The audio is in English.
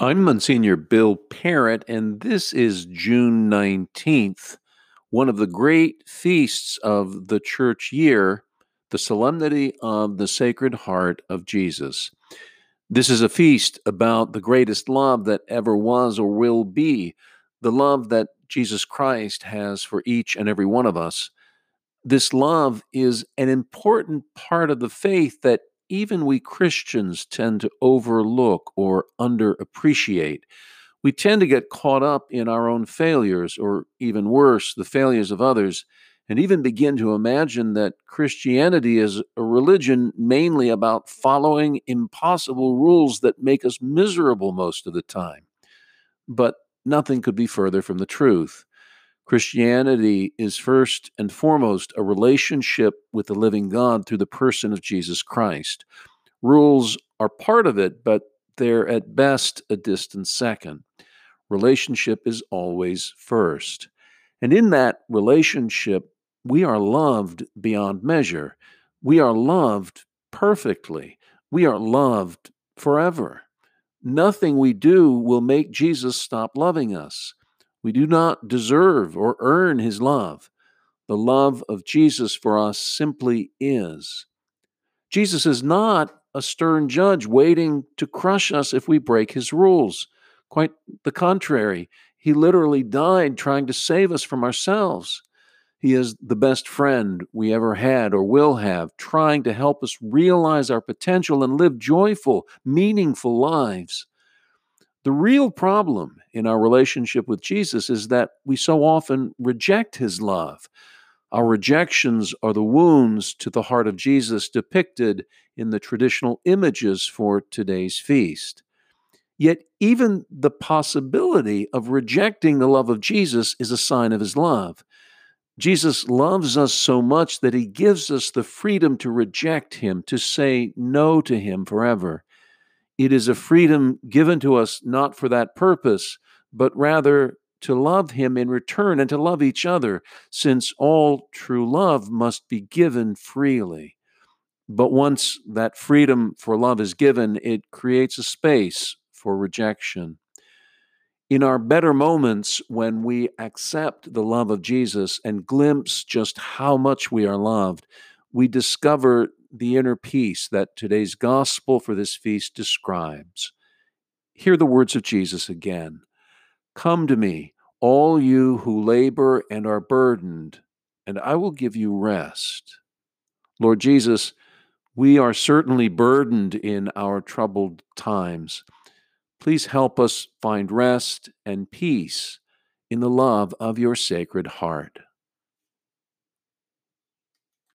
I'm Monsignor Bill Parrott, and this is June 19th, one of the great feasts of the church year, the Solemnity of the Sacred Heart of Jesus. This is a feast about the greatest love that ever was or will be, the love that Jesus Christ has for each and every one of us. This love is an important part of the faith that even we Christians tend to overlook or underappreciate. We tend to get caught up in our own failures, or even worse, the failures of others, and even begin to imagine that Christianity is a religion mainly about following impossible rules that make us miserable most of the time. But nothing could be further from the truth. Christianity is first and foremost a relationship with the living God through the person of Jesus Christ. Rules are part of it, but they're at best a distant second. Relationship is always first. And in that relationship, we are loved beyond measure. We are loved perfectly. We are loved forever. Nothing we do will make Jesus stop loving us. We do not deserve or earn his love. The love of Jesus for us simply is. Jesus is not a stern judge waiting to crush us if we break his rules. Quite the contrary, he literally died trying to save us from ourselves. He is the best friend we ever had or will have, trying to help us realize our potential and live joyful, meaningful lives. The real problem in our relationship with Jesus is that we so often reject his love. Our rejections are the wounds to the heart of Jesus depicted in the traditional images for today's feast. Yet, even the possibility of rejecting the love of Jesus is a sign of his love. Jesus loves us so much that he gives us the freedom to reject him, to say no to him forever. It is a freedom given to us not for that purpose, but rather to love Him in return and to love each other, since all true love must be given freely. But once that freedom for love is given, it creates a space for rejection. In our better moments, when we accept the love of Jesus and glimpse just how much we are loved, we discover the inner peace that today's gospel for this feast describes. Hear the words of Jesus again Come to me, all you who labor and are burdened, and I will give you rest. Lord Jesus, we are certainly burdened in our troubled times. Please help us find rest and peace in the love of your sacred heart.